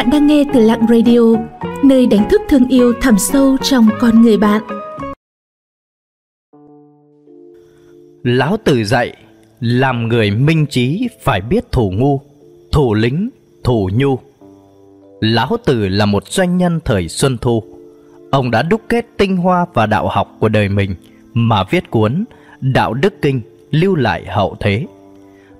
Bạn đang nghe từ Lặng Radio, nơi đánh thức thương yêu thẳm sâu trong con người bạn. Lão Tử dạy, làm người minh trí phải biết thủ ngu, thủ lĩnh, thủ nhu. Lão Tử là một doanh nhân thời Xuân Thu. Ông đã đúc kết tinh hoa và đạo học của đời mình mà viết cuốn Đạo Đức Kinh lưu lại hậu thế.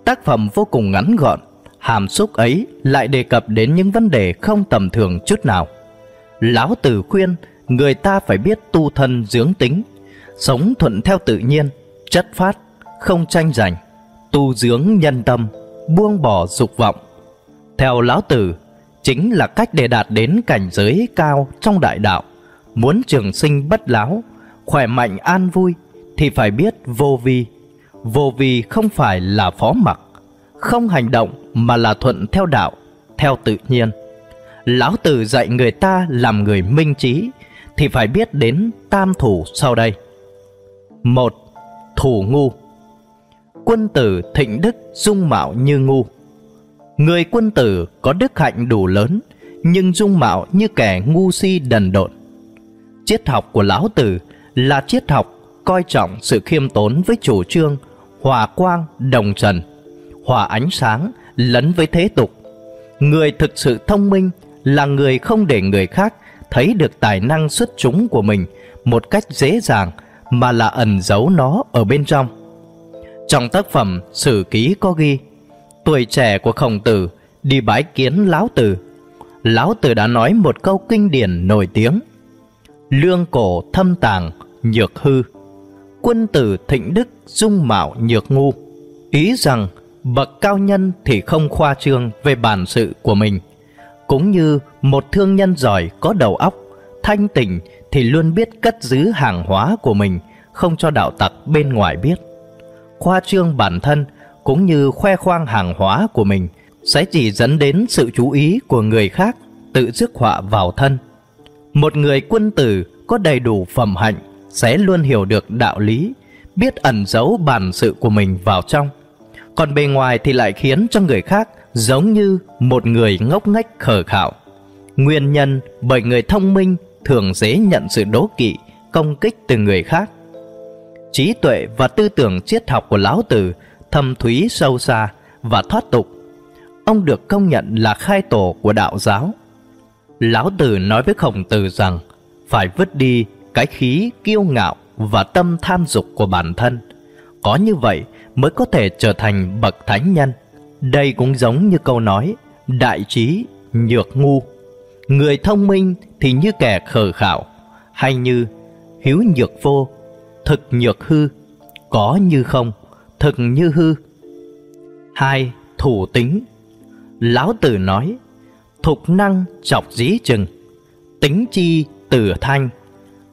Tác phẩm vô cùng ngắn gọn, hàm xúc ấy lại đề cập đến những vấn đề không tầm thường chút nào. Lão Tử khuyên người ta phải biết tu thân dưỡng tính, sống thuận theo tự nhiên, chất phát, không tranh giành, tu dưỡng nhân tâm, buông bỏ dục vọng. Theo Lão Tử, chính là cách để đạt đến cảnh giới cao trong đại đạo. Muốn trường sinh bất lão, khỏe mạnh an vui thì phải biết vô vi. Vô vi không phải là phó mặc, không hành động mà là thuận theo đạo, theo tự nhiên. Lão Tử dạy người ta làm người minh trí thì phải biết đến tam thủ sau đây. một Thủ ngu Quân tử thịnh đức dung mạo như ngu Người quân tử có đức hạnh đủ lớn Nhưng dung mạo như kẻ ngu si đần độn Triết học của Lão Tử là triết học coi trọng sự khiêm tốn với chủ trương hòa quang đồng trần hòa ánh sáng, lẫn với thế tục. Người thực sự thông minh là người không để người khác thấy được tài năng xuất chúng của mình một cách dễ dàng mà là ẩn giấu nó ở bên trong. Trong tác phẩm sử ký có ghi, tuổi trẻ của khổng tử đi bái kiến lão tử. Lão tử đã nói một câu kinh điển nổi tiếng. Lương cổ thâm tàng nhược hư, quân tử thịnh đức dung mạo nhược ngu, ý rằng bậc cao nhân thì không khoa trương về bản sự của mình. Cũng như một thương nhân giỏi có đầu óc, thanh tỉnh thì luôn biết cất giữ hàng hóa của mình, không cho đạo tặc bên ngoài biết. Khoa trương bản thân cũng như khoe khoang hàng hóa của mình sẽ chỉ dẫn đến sự chú ý của người khác tự rước họa vào thân. Một người quân tử có đầy đủ phẩm hạnh sẽ luôn hiểu được đạo lý, biết ẩn giấu bản sự của mình vào trong còn bề ngoài thì lại khiến cho người khác giống như một người ngốc nghếch khờ khạo. Nguyên nhân bởi người thông minh thường dễ nhận sự đố kỵ, công kích từ người khác. Trí tuệ và tư tưởng triết học của lão tử thâm thúy sâu xa và thoát tục. Ông được công nhận là khai tổ của đạo giáo. Lão tử nói với khổng tử rằng, phải vứt đi cái khí kiêu ngạo và tâm tham dục của bản thân. Có như vậy mới có thể trở thành bậc thánh nhân. Đây cũng giống như câu nói, đại trí nhược ngu. Người thông minh thì như kẻ khờ khạo, hay như, hiếu nhược vô, thực nhược hư, có như không, thực như hư. Hai, thủ tính. Lão tử nói, thục năng chọc dí chừng, tính chi tử thanh,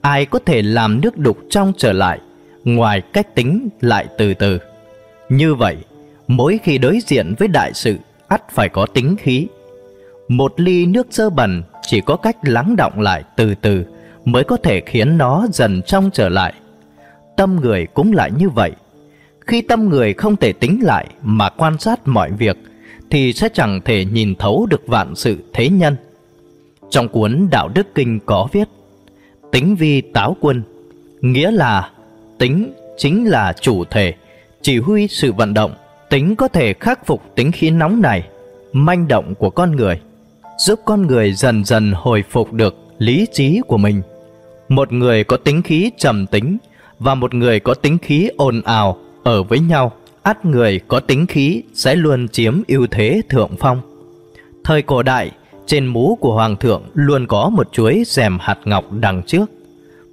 ai có thể làm nước đục trong trở lại, ngoài cách tính lại từ từ như vậy, mỗi khi đối diện với đại sự, ắt phải có tính khí. Một ly nước sơ bẩn chỉ có cách lắng động lại từ từ mới có thể khiến nó dần trong trở lại. Tâm người cũng lại như vậy. Khi tâm người không thể tính lại mà quan sát mọi việc, thì sẽ chẳng thể nhìn thấu được vạn sự thế nhân. Trong cuốn đạo đức kinh có viết, tính vi táo quân, nghĩa là tính chính là chủ thể chỉ huy sự vận động, tính có thể khắc phục tính khí nóng này, manh động của con người, giúp con người dần dần hồi phục được lý trí của mình. Một người có tính khí trầm tính và một người có tính khí ồn ào ở với nhau, ắt người có tính khí sẽ luôn chiếm ưu thế thượng phong. Thời cổ đại, trên mũ của hoàng thượng luôn có một chuỗi rèm hạt ngọc đằng trước.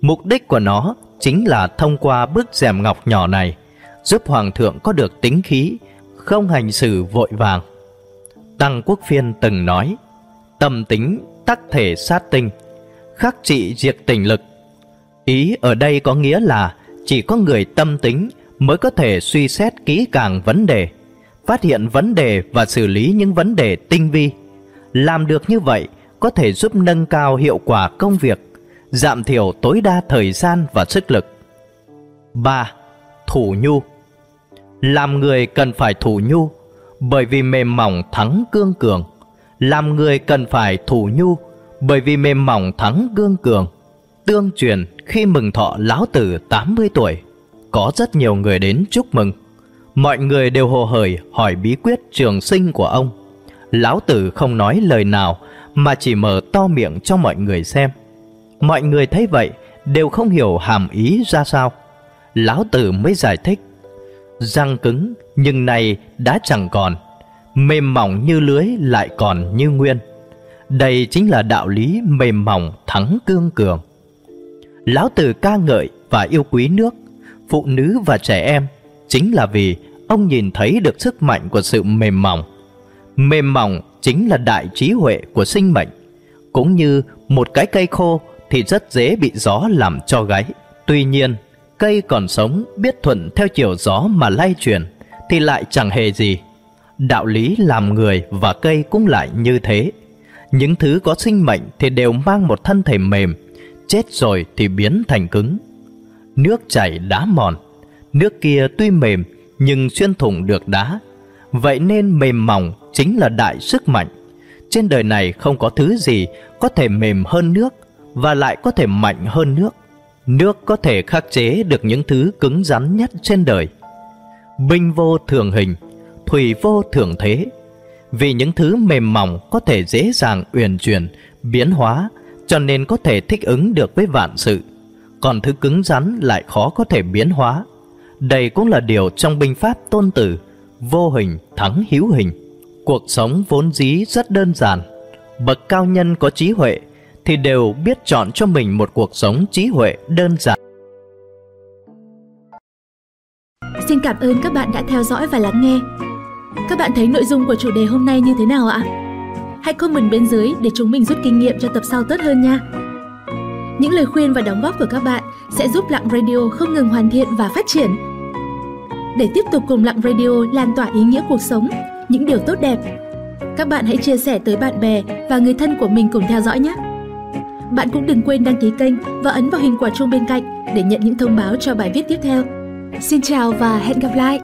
Mục đích của nó chính là thông qua bức rèm ngọc nhỏ này giúp hoàng thượng có được tính khí, không hành xử vội vàng. Tăng quốc phiên từng nói, tâm tính tắc thể sát tinh, khắc trị diệt tình lực. Ý ở đây có nghĩa là chỉ có người tâm tính mới có thể suy xét kỹ càng vấn đề, phát hiện vấn đề và xử lý những vấn đề tinh vi. Làm được như vậy có thể giúp nâng cao hiệu quả công việc, giảm thiểu tối đa thời gian và sức lực. 3. Thủ nhu làm người cần phải thủ nhu, bởi vì mềm mỏng thắng cương cường. Làm người cần phải thủ nhu, Bởi vì mềm mỏng thắng cương cường. Tương truyền, khi mừng thọ lão tử 80 tuổi, Có rất nhiều người đến chúc mừng. Mọi người đều hồ hởi hỏi bí quyết trường sinh của ông. Lão tử không nói lời nào, Mà chỉ mở to miệng cho mọi người xem. Mọi người thấy vậy, Đều không hiểu hàm ý ra sao. Lão tử mới giải thích. Răng cứng, nhưng nay đã chẳng còn. Mềm mỏng như lưới lại còn như nguyên. Đây chính là đạo lý mềm mỏng thắng cương cường. Lão Tử ca ngợi và yêu quý nước, Phụ nữ và trẻ em, Chính là vì ông nhìn thấy được sức mạnh của sự mềm mỏng. Mềm mỏng chính là đại trí huệ của sinh mệnh. Cũng như một cái cây khô thì rất dễ bị gió làm cho gáy. Tuy nhiên cây còn sống biết thuận theo chiều gió mà lay chuyển thì lại chẳng hề gì. Đạo lý làm người và cây cũng lại như thế. Những thứ có sinh mệnh thì đều mang một thân thể mềm, chết rồi thì biến thành cứng. Nước chảy đá mòn, nước kia tuy mềm nhưng xuyên thủng được đá. Vậy nên mềm mỏng chính là đại sức mạnh. Trên đời này không có thứ gì có thể mềm hơn nước và lại có thể mạnh hơn nước. Nước có thể khắc chế được những thứ cứng rắn nhất trên đời. Binh vô thường hình, thủy vô thường thế. Vì những thứ mềm mỏng có thể dễ dàng uyển chuyển, biến hóa, cho nên có thể thích ứng được với vạn sự. Còn thứ cứng rắn lại khó có thể biến hóa. Đây cũng là điều trong binh pháp tôn tử, vô hình thắng hữu hình. Cuộc sống vốn dĩ rất đơn giản. Bậc cao nhân có trí huệ thì đều biết chọn cho mình một cuộc sống trí huệ đơn giản. Xin cảm ơn các bạn đã theo dõi và lắng nghe. Các bạn thấy nội dung của chủ đề hôm nay như thế nào ạ? Hãy comment bên dưới để chúng mình rút kinh nghiệm cho tập sau tốt hơn nha. Những lời khuyên và đóng góp của các bạn sẽ giúp Lặng Radio không ngừng hoàn thiện và phát triển. Để tiếp tục cùng Lặng Radio lan tỏa ý nghĩa cuộc sống, những điều tốt đẹp, các bạn hãy chia sẻ tới bạn bè và người thân của mình cùng theo dõi nhé. Bạn cũng đừng quên đăng ký kênh và ấn vào hình quả chuông bên cạnh để nhận những thông báo cho bài viết tiếp theo. Xin chào và hẹn gặp lại!